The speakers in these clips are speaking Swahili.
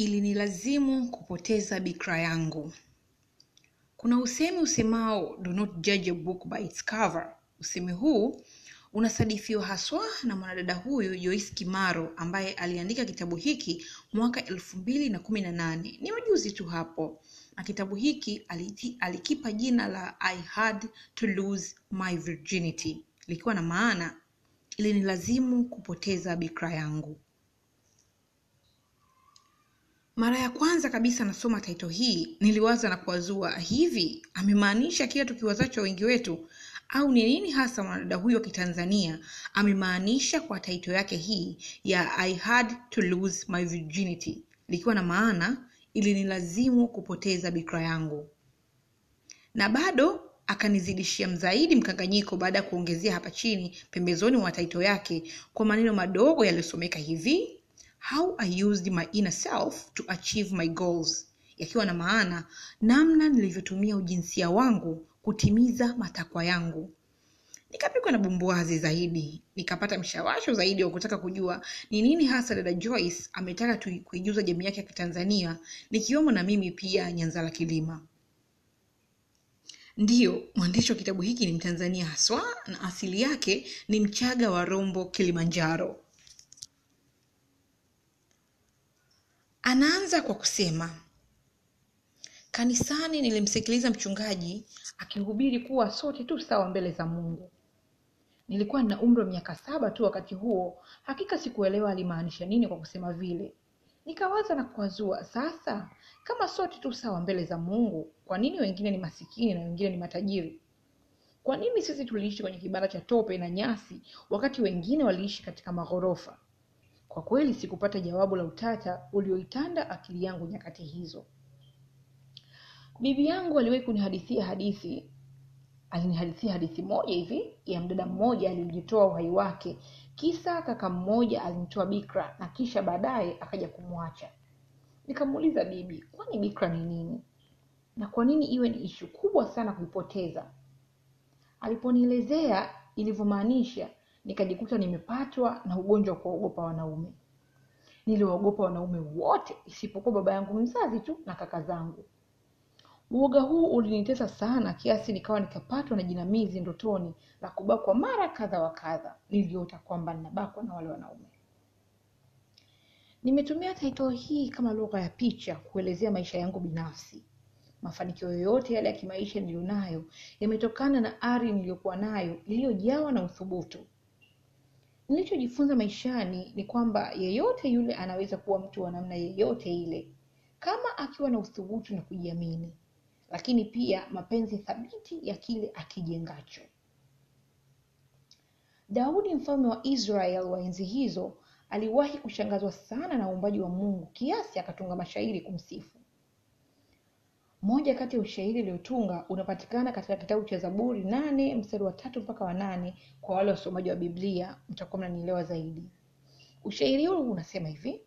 ilinilazimu kupoteza bikra yangu. Kuna usemi usemao do not judge a book by its cover. Usemi huu unasadifiwa haswa na mwanadada huyu joyce kimaro ambaye aliandika kitabu hiki mwaka elfu mbili na kumi na nane. Ni majuzi tu hapo na kitabu hiki alikipa jina la i had to lose my virginity likiwa na maana ilinilazimu kupoteza bikra yangu mara ya kwanza kabisa nasoma taito hii niliwaza na kuwazua hivi amemaanisha kila tukiwazacho wengi wetu? Au ni nini hasa mwanadada huyo wa kitanzania amemaanisha kwa taito yake hii ya i had to lose my virginity? Likiwa na maana ilinilazimu kupoteza bikra yangu. Na bado akanizidishia mzaidi mkanganyiko baada ya kuongezea hapa chini pembezoni mwa taito yake kwa maneno madogo yaliyosomeka hivi how i used my inner self to achieve my goals yakiwa na maana namna nilivyotumia ujinsia wangu kutimiza matakwa yangu. Nikapikwa na bumbuazi zaidi nikapata mshawasho zaidi wa kutaka kujua ni nini hasa dada joyce ametaka kuijuza jamii yake ya kitanzania nikiwemo na mimi pia nyanzala kilima. Ndiyo mwandishi wa kitabu hiki ni mtanzania haswa na asili yake ni mchaga wa rombo kilimanjaro anaanza kwa kusema kanisani nilimsikiliza mchungaji akihubiri kuwa sote tu sawa mbele za mungu. Nilikuwa na umri wa miaka saba tu wakati huo hakika sikuelewa alimaanisha nini kwa kusema vile. Nikawaza na kuwazua sasa kama sote tu sawa mbele za mungu kwa nini wengine ni masikini na wengine ni matajiri? Kwa nini sisi tuliishi kwenye kibanda cha tope na nyasi wakati wengine waliishi katika maghorofa kwa kweli sikupata jawabu la utata ulioitanda akili yangu nyakati hizo. Bibi yangu aliwahi kunihadithia hadithi alinihadithia hadithi moja hivi ya mdada mmoja aliyejitoa uhai wake. Kisa kaka mmoja alimtoa bikra na kisha baadaye akaja kumwacha. Nikamuuliza bibi kwani bikra ni nini? Na kwa nini iwe ni ishu kubwa sana kuipoteza? Aliponielezea ilivyomaanisha nikajikuta nimepatwa na ugonjwa wa kuwaogopa wanaume. Niliwaogopa wanaume wote isipokuwa baba yangu mzazi tu na kaka zangu. Uoga huu ulinitesa sana kiasi nikawa nikapatwa na jinamizi ndotoni la kubakwa mara kadha wa kadha. Niliota kwamba ninabakwa na wale wanaume. Nimetumia taito hii kama lugha ya picha kuelezea maisha yangu binafsi. Mafanikio yoyote yale ya kimaisha niliyonayo yametokana na ari niliyokuwa nayo iliyojawa na uthubutu nilichojifunza maishani ni kwamba yeyote yule anaweza kuwa mtu wa namna yeyote ile kama akiwa na uthubutu na kujiamini lakini pia mapenzi thabiti ya kile akijengacho. Daudi mfalme wa israel wa enzi hizo aliwahi kushangazwa sana na uumbaji wa mungu kiasi akatunga mashairi kumsifu moja kati ya ushairi uliotunga unapatikana katika kitabu cha zaburi nane mstari wa tatu mpaka wa nane kwa wale wasomaji wa biblia mtakuwa mnanielewa zaidi. Ushairi huu unasema hivi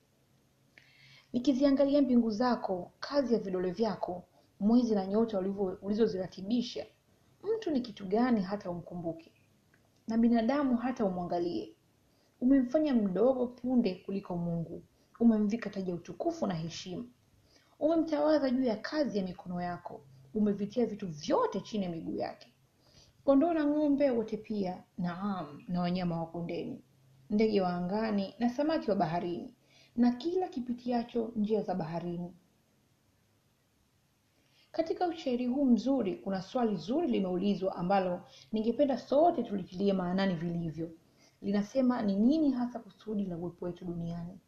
nikiziangalia mbingu zako kazi ya vidole vyako mwezi na nyota ulizoziratibisha mtu ni kitu gani hata umkumbuke? Na binadamu hata umwangalie. Umemfanya mdogo punde kuliko mungu. Umemvika taji ya utukufu na heshima umemtawaza juu ya kazi ya mikono yako. Umevitia vitu vyote chini ya miguu yake. Kondoo na ng'ombe wote pia naam na wanyama wa kondeni. Ndege wa angani na samaki wa baharini. Na kila kipitiacho njia za baharini. Katika ushairi huu mzuri kuna swali zuri limeulizwa ambalo ningependa sote tulitilie maanani vilivyo. Linasema ni nini hasa kusudi la uwepo wetu duniani?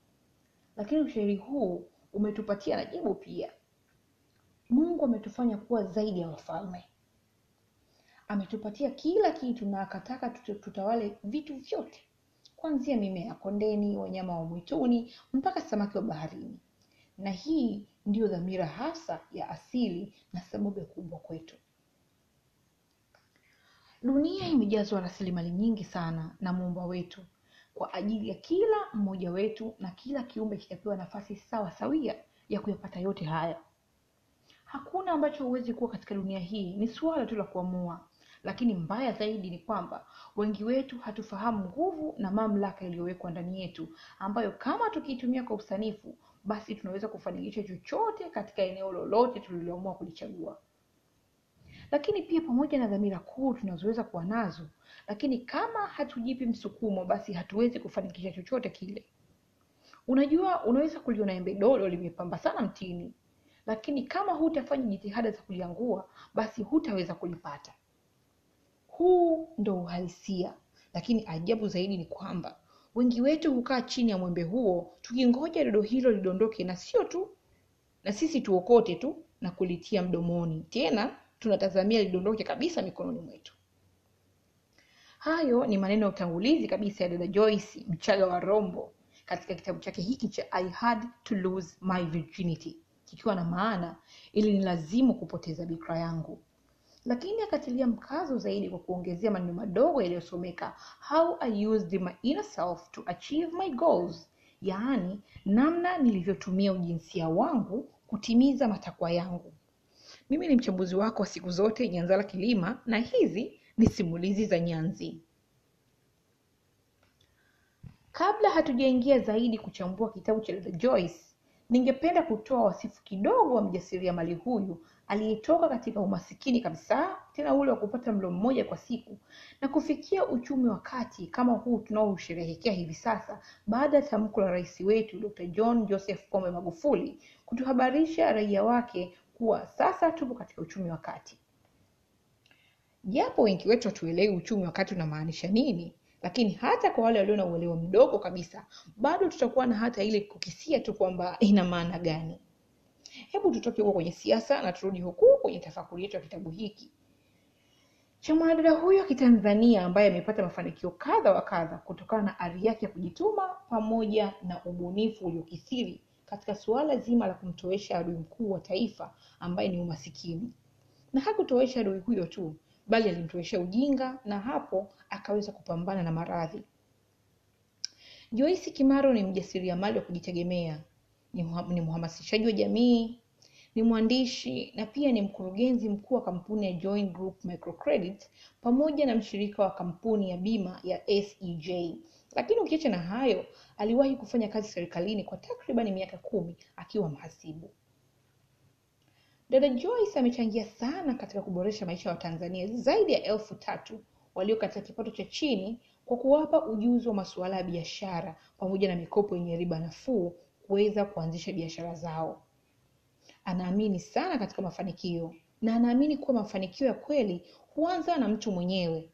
Lakini ushairi huu umetupatia na jibu pia. Mungu ametufanya kuwa zaidi ya wafalme. Ametupatia kila kitu na akataka tutawale vitu vyote. Kuanzia mimea ya kondeni wanyama wa mwituni mpaka samaki wa baharini. Na hii ndiyo dhamira hasa ya asili na sababu ya kuumbwa kwetu. Dunia imejazwa rasilimali nyingi sana na muumba wetu kwa ajili ya kila mmoja wetu na kila kiumbe kitapewa nafasi sawa sawia ya kuyapata yote haya. Hakuna ambacho huwezi kuwa katika dunia hii. Ni suala tu la kuamua. Lakini mbaya zaidi ni kwamba wengi wetu hatufahamu nguvu na mamlaka iliyowekwa ndani yetu ambayo kama tukiitumia kwa usanifu basi tunaweza kufanikisha chochote katika eneo lolote tuliloamua kulichagua lakini pia pamoja na dhamira kuu tunazoweza kuwa nazo lakini kama hatujipi msukumo basi hatuwezi kufanikisha chochote kile. Unajua unaweza kuliona embe dodo limepamba sana mtini lakini kama hutafanya jitihada za kuliangua basi hutaweza kulipata. Huu ndo uhalisia lakini ajabu zaidi ni kwamba wengi wetu hukaa chini ya mwembe huo tukingoja dodo hilo lidondoke na sio tu na sisi tuokote tu na kulitia mdomoni. Tena tunatazamia lidondoke kabisa mikononi mwetu. Hayo ni maneno ya utangulizi kabisa ya dada joyce mchaga wa rombo katika kitabu chake hiki cha i had to lose my virginity kikiwa na maana ili ni lazimu kupoteza bikra yangu. Lakini akatilia mkazo zaidi kwa kuongezea maneno madogo yaliyosomeka how i used my inner self to achieve my goals yaani namna nilivyotumia ujinsia wangu kutimiza matakwa yangu mimi ni mchambuzi wako wa siku zote nyanzala kilima na hizi ni simulizi za nyanzi. Kabla hatujaingia zaidi kuchambua kitabu cha dada joyce ningependa kutoa wasifu kidogo wa mjasiriamali huyu aliyetoka katika umasikini kabisa tena ule wa kupata mlo mmoja kwa siku na kufikia uchumi wa kati kama huu tunaousherehekea hivi sasa baada ya tamko la rais wetu dr john joseph pombe magufuli kutuhabarisha raia wake kuwa sasa tupo katika uchumi wa kati. Japo wengi wetu hatuelewi uchumi wa kati unamaanisha nini lakini hata kwa wale walio na uelewa mdogo kabisa bado tutakuwa na hata ile kukisia tu kwamba ina maana gani. Hebu tutoke huko kwenye siasa na turudi huku kwenye tafakuri yetu ya kitabu hiki. Cha mwanadada huyo kitanzania ambaye amepata mafanikio kadha wa kadha kutokana na ari yake ya kujituma pamoja na ubunifu uliokithiri katika suala zima la kumtowesha adui mkuu wa taifa ambaye ni umasikini na hakutowesha adui huyo tu bali alimtowesha ujinga na hapo akaweza kupambana na maradhi joisi kimaro ni mjasiriamali wa kujitegemea ni, ni mhamasishaji wa jamii ni mwandishi na pia ni mkurugenzi mkuu wa kampuni ya Join Group Microcredit pamoja na mshirika wa kampuni ya bima ya SEJ. Lakini ukiacha na hayo, aliwahi kufanya kazi serikalini kwa takribani miaka kumi akiwa mhasibu. Dada Joyce amechangia sana katika kuboresha maisha ya Watanzania zaidi ya elfu tatu walio katika kipato cha chini kwa kuwapa ujuzi wa masuala ya biashara pamoja na mikopo yenye riba nafuu kuweza kuanzisha biashara zao. Anaamini sana katika mafanikio na anaamini kuwa mafanikio ya kweli huanza na mtu mwenyewe,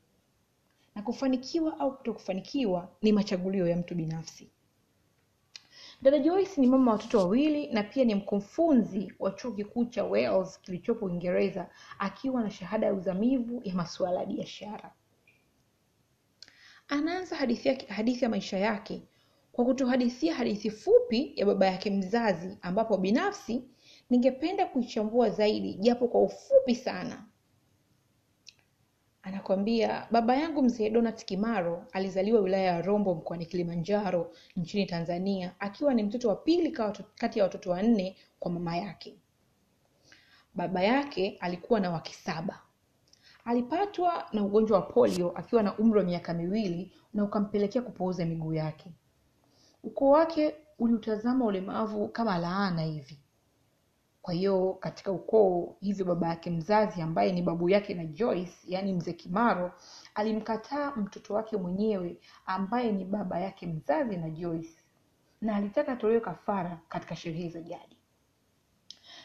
na kufanikiwa au kutokufanikiwa ni machagulio ya mtu binafsi. Dada Joyce ni mama watoto wawili na pia ni mkufunzi wa chuo kikuu cha Wales kilichopo Uingereza akiwa na shahada ya uzamivu ya masuala ya biashara. Anaanza hadithi, hadithi ya maisha yake kwa kutuhadithia hadithi fupi ya baba yake mzazi, ambapo binafsi ningependa kuichambua zaidi japo kwa ufupi sana. Anakwambia baba yangu mzee Donat Kimaro alizaliwa wilaya ya Rombo mkoani Kilimanjaro nchini Tanzania akiwa ni mtoto wa pili kati ya watoto wanne kwa mama yake. Baba yake alikuwa na wake saba. Alipatwa na ugonjwa wa polio akiwa na umri wa miaka miwili na ukampelekea kupooza miguu yake. Ukoo wake uliutazama ulemavu kama laana hivi. Kwa hiyo katika ukoo hivyo, baba yake mzazi ambaye ni babu yake na Joyce, yaani mzee Kimaro, alimkataa mtoto wake mwenyewe ambaye ni baba yake mzazi na Joyce, na alitaka atolewe kafara katika sherehe za jadi.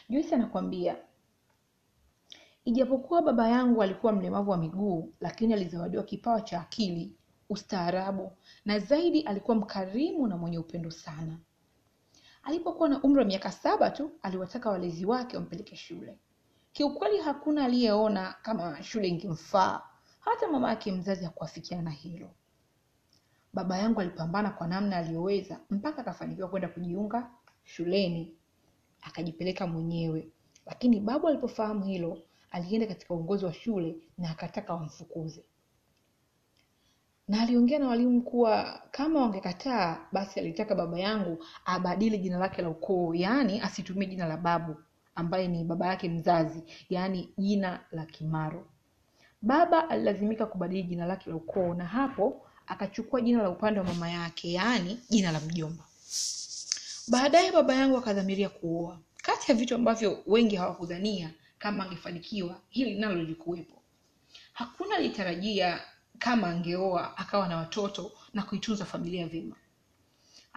Joyce anakwambia, ijapokuwa baba yangu alikuwa mlemavu wa miguu, lakini alizawadiwa kipawa cha akili, ustaarabu na zaidi alikuwa mkarimu na mwenye upendo sana. Alipokuwa na umri wa miaka saba tu aliwataka walezi wake wampeleke shule. Kiukweli hakuna aliyeona kama shule ingemfaa, hata mama yake mzazi hakuafikiana na hilo. Baba yangu alipambana kwa namna aliyoweza mpaka akafanikiwa kwenda kujiunga shuleni, akajipeleka mwenyewe. Lakini babu alipofahamu hilo, alienda katika uongozi wa shule na akataka wamfukuze na aliongea na walimu kuwa kama wangekataa basi alitaka baba yangu abadili jina lake la ukoo, yaani asitumie jina la babu ambaye ni baba yake mzazi, yaani jina la Kimaro. baba alilazimika kubadili jina lake la ukoo na hapo akachukua jina la upande wa mama yake yaani jina la mjomba. Baadaye baba yangu akadhamiria kuoa. Kati ya vitu ambavyo wengi hawakudhania kama angefanikiwa hili nalo lilikuwepo. Hakuna alitarajia kama angeoa akawa na watoto na kuitunza familia vyema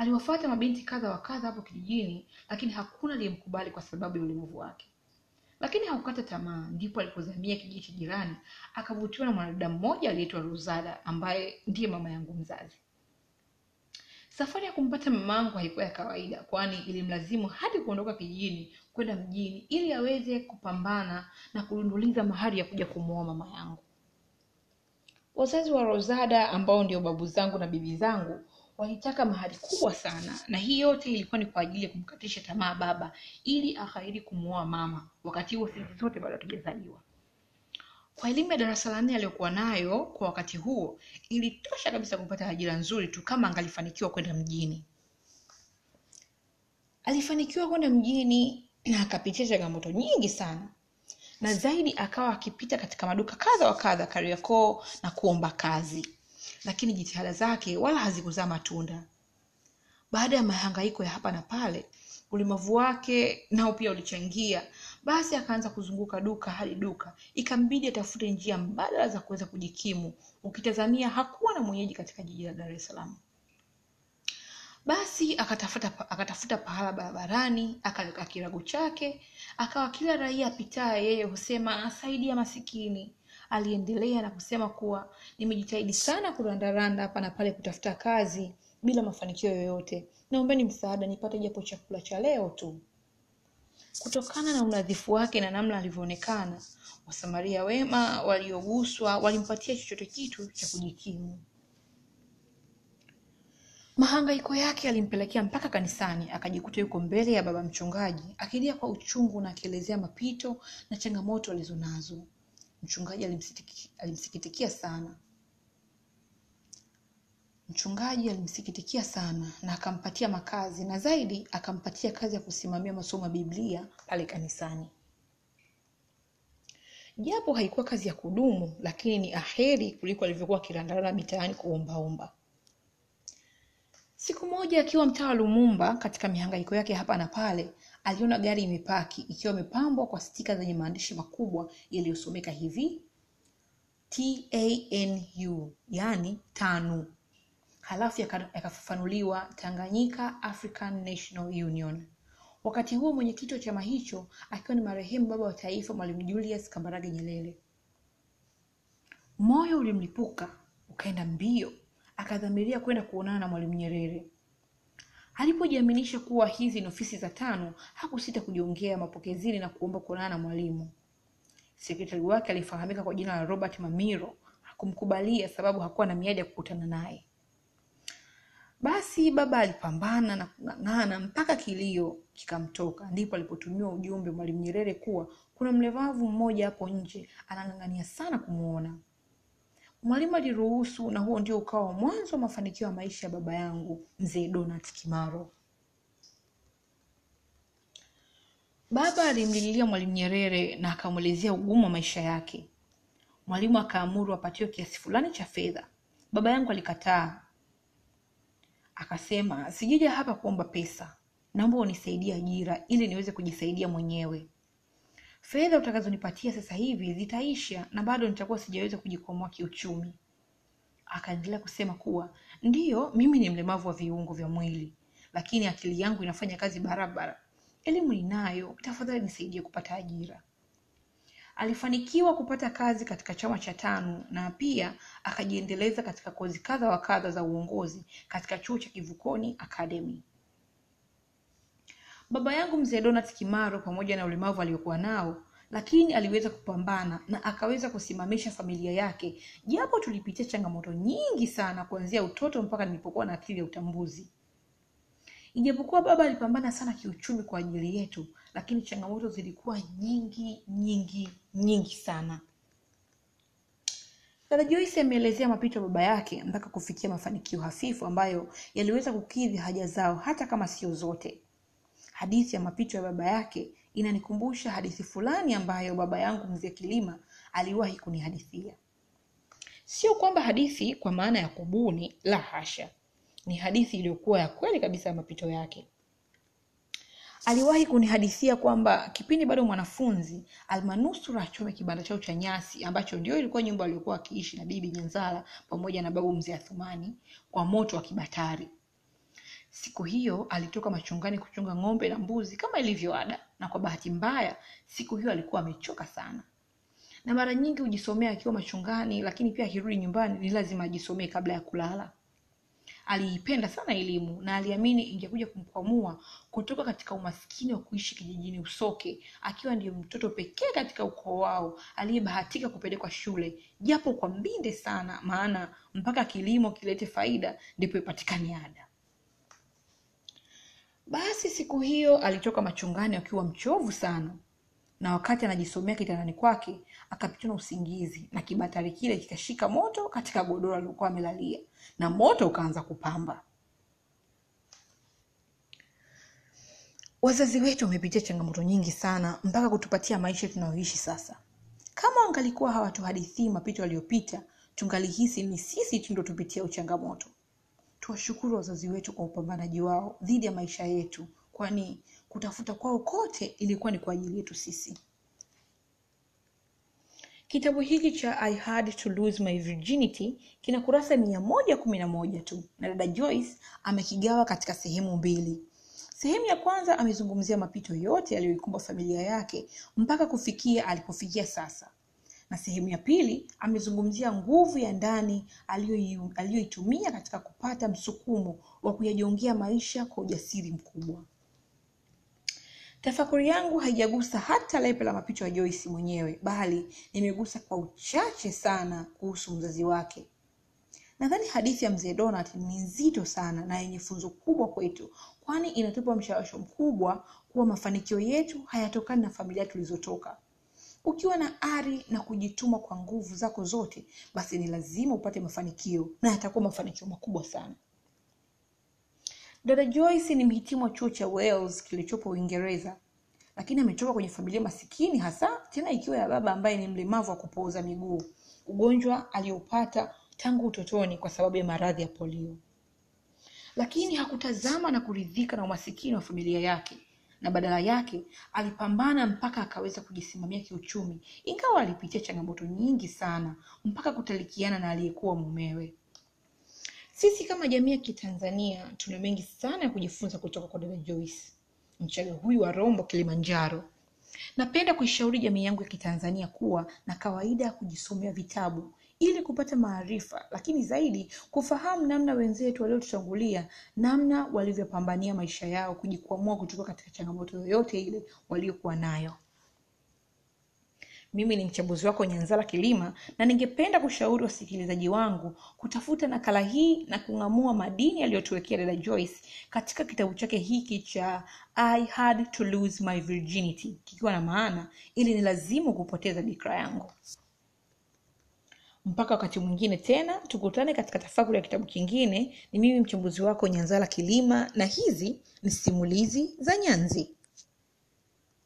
aliwafuata mabinti kadha wa kadha hapo kijijini lakini hakuna aliyemkubali kwa sababu ya ulemavu wake. Lakini hakukata tamaa ndipo alipozamia kijiji cha jirani akavutiwa na mwanadada mmoja aliyeitwa rosada ambaye ndiye mama yangu mzazi. Safari ya kumpata mamangu haikuwa ya kawaida kwani ilimlazimu hadi kuondoka kijijini kwenda mjini ili aweze kupambana na kulunduliza mahari ya kuja kumwoa mama yangu wazazi wa rosada ambao ndio babu zangu na bibi zangu walitaka mahari kubwa sana. Na hii yote ilikuwa ni kwa ajili ya kumkatisha tamaa baba ili akhairi kumwoa mama. Wakati huo sisi zote bado hatujazaliwa. Kwa elimu ya darasa la nne aliyokuwa nayo kwa wakati huo ilitosha kabisa kupata ajira nzuri tu kama angalifanikiwa kwenda mjini. Alifanikiwa kwenda mjini na akapitia changamoto nyingi sana na zaidi akawa akipita katika maduka kadha wa kadha kariakoo na kuomba kazi. Lakini jitihada zake wala hazikuzaa matunda. Baada ya mahangaiko ya hapa na pale ulemavu wake nao pia ulichangia. Basi akaanza kuzunguka duka hadi duka. Ikambidi atafute njia mbadala za kuweza kujikimu. Ukitazamia hakuwa na mwenyeji katika jiji la dar es salaam basi akatafuta akatafuta pahala barabarani akaweka kirago chake akawa kila raia apitaye yeye husema asaidia masikini. Aliendelea na kusema kuwa nimejitahidi sana kurandaranda hapa na pale kutafuta kazi bila mafanikio yoyote. Naombeni msaada nipate japo chakula cha leo tu. Kutokana na unadhifu wake na namna alivyoonekana wasamaria wema walioguswa walimpatia chochote kitu cha kujikimu mahangaiko yake alimpelekea mpaka kanisani akajikuta yuko mbele ya baba mchungaji akilia kwa uchungu na akielezea mapito na changamoto alizonazo mchungaji alimsitiki, alimsikitikia sana. Mchungaji alimsikitikia sana na akampatia makazi na zaidi akampatia kazi ya kusimamia masomo ya biblia pale kanisani. Japo haikuwa kazi ya kudumu lakini ni aheri kuliko alivyokuwa akirandarana mitaani kuombaomba siku moja akiwa mtaa lumumba katika mihangaiko yake hapa na pale aliona gari imepaki ikiwa imepambwa kwa stika zenye maandishi makubwa yaliyosomeka hivi tanu yani tanu. Halafu yakafafanuliwa tanganyika african national union. Wakati huo mwenyekiti wa chama hicho akiwa ni marehemu baba wa taifa mwalimu julius kambarage nyerere. Moyo ulimlipuka ukaenda mbio akadhamiria kwenda kuonana na mwalimu nyerere. Alipojiaminisha kuwa hizi ni ofisi za tano hakusita kujiongea mapokezini na kuomba kuonana na mwalimu. Sekretari wake alifahamika kwa jina la robert mamiro hakumkubalia sababu hakuwa na miadi ya kukutana naye. Basi baba alipambana na kung'ang'ana mpaka kilio kikamtoka. Ndipo alipotumiwa ujumbe mwalimu nyerere kuwa kuna mlemavu mmoja hapo nje anang'ang'ania sana kumwona mwalimu aliruhusu na huo ndio ukawa mwanzo wa mafanikio ya maisha ya baba yangu mzee donat kimaro. Baba alimlilia mwalimu nyerere na akamwelezea ugumu wa maisha yake. Mwalimu akaamuru apatiwe kiasi fulani cha fedha. Baba yangu alikataa. Akasema sijaja hapa kuomba pesa. Naomba unisaidie ajira ili niweze kujisaidia mwenyewe fedha utakazonipatia sasa hivi zitaisha na bado nitakuwa sijaweza kujikwamua kiuchumi. Akaendelea kusema kuwa ndiyo mimi ni mlemavu wa viungo vya mwili lakini akili yangu inafanya kazi barabara. Elimu ninayo tafadhali nisaidie kupata ajira. Alifanikiwa kupata kazi katika chama cha tano na pia akajiendeleza katika kozi kadha wa kadha za uongozi katika chuo cha kivukoni academy baba yangu mzee donat kimaro pamoja na ulemavu aliokuwa nao lakini aliweza kupambana na akaweza kusimamisha familia yake japo tulipitia changamoto nyingi sana kuanzia utoto mpaka nilipokuwa na akili ya utambuzi. Ijapokuwa baba alipambana sana kiuchumi kwa ajili yetu lakini changamoto zilikuwa nyingi nyingi nyingi sana. Dada joyce ameelezea mapito ya baba yake mpaka kufikia mafanikio hafifu ambayo yaliweza kukidhi haja zao hata kama sio zote hadithi ya mapito ya baba yake inanikumbusha hadithi fulani ambayo baba yangu mzee kilima aliwahi kunihadithia. Sio kwamba hadithi kwa maana ya kubuni, la hasha, ni hadithi iliyokuwa ya kweli kabisa ya mapito yake. Aliwahi kunihadithia kwamba kipindi bado mwanafunzi, almanusura achome kibanda chao cha nyasi ambacho ndio ilikuwa nyumba aliyokuwa akiishi na bibi Nyanzala pamoja na babu mzee Athumani kwa moto wa kibatari. Siku hiyo alitoka machungani kuchunga ng'ombe na mbuzi kama ilivyo ada, na kwa bahati mbaya siku hiyo alikuwa amechoka sana, na mara nyingi hujisomea akiwa machungani, lakini pia akirudi nyumbani ni lazima ajisomee kabla ya kulala. Aliipenda sana elimu na aliamini ingekuja kumkwamua kutoka katika umaskini wa kuishi kijijini Usoke, akiwa ndiyo mtoto pekee katika ukoo wao aliyebahatika kupelekwa shule, japo kwa mbinde sana, maana mpaka kilimo kilete faida ndipo ipatikane ada. Basi siku hiyo alitoka machungani akiwa mchovu sana, na wakati anajisomea kitandani kwake akapitwa na usingizi na kibatari kile kikashika moto katika godoro alilokuwa amelalia na moto ukaanza kupamba. Wazazi wetu wamepitia changamoto nyingi sana mpaka kutupatia maisha tunayoishi sasa. Kama wangalikuwa hawatuhadithii mapito aliyopita, tungalihisi ni sisi tu ndo tupitia uchangamoto. Tuwashukuru wazazi wetu kwa upambanaji wao dhidi ya maisha yetu, kwani kutafuta kwao kote ilikuwa ni kwa ajili yetu sisi. Kitabu hiki cha I Had to Lose My Virginity kina kurasa mia moja kumi na moja tu na dada Joyce amekigawa katika sehemu mbili. Sehemu ya kwanza amezungumzia mapito yote yaliyoikumba familia yake mpaka kufikia alipofikia sasa, na sehemu ya pili amezungumzia nguvu ya ndani aliyoitumia katika kupata msukumo wa kuyajongea maisha kwa ujasiri mkubwa. Tafakuri yangu haijagusa hata lepe la mapito ya Joyce mwenyewe, bali nimegusa kwa uchache sana kuhusu mzazi wake. Nadhani hadithi ya mzee donat ni nzito sana na yenye funzo kubwa kwetu, kwani inatupa mshawasho mkubwa kuwa mafanikio yetu hayatokani na familia tulizotoka. Ukiwa na ari na kujituma kwa nguvu zako zote, basi ni lazima upate mafanikio na yatakuwa mafanikio makubwa sana. Dada Joyce ni mhitimu wa chuo cha Wales kilichopo Uingereza, lakini ametoka kwenye familia masikini, hasa tena ikiwa ya baba ambaye ni mlemavu wa kupooza miguu, ugonjwa aliopata tangu utotoni kwa sababu ya maradhi ya polio. Lakini hakutazama na kuridhika na umasikini wa familia yake, na badala yake alipambana mpaka akaweza kujisimamia kiuchumi, ingawa alipitia changamoto nyingi sana mpaka kutalikiana na aliyekuwa mumewe. Sisi kama jamii ya Kitanzania tuna mengi sana ya kujifunza kutoka kwa dada Joyce, mchaga huyu wa Rombo, Kilimanjaro. Napenda kuishauri jamii yangu ya Kitanzania kuwa na kawaida ya kujisomea vitabu ili kupata maarifa, lakini zaidi kufahamu namna wenzetu waliotutangulia, namna walivyopambania maisha yao kujikwamua kutoka katika changamoto yoyote ile waliokuwa nayo. Mimi ni mchambuzi wako Nyanzala Kilima, na ningependa kushauri wasikilizaji wangu kutafuta nakala hii na kung'amua madini aliyotuwekea dada Joyce katika kitabu chake hiki cha I Had to Lose My Virginity, kikiwa na maana ili ni lazimu kupoteza bikra yangu. Mpaka wakati mwingine tena, tukutane katika tafakuri ya kitabu kingine. Ni mimi mchambuzi wako Nyanzala Kilima, na hizi ni simulizi za Nyanzi.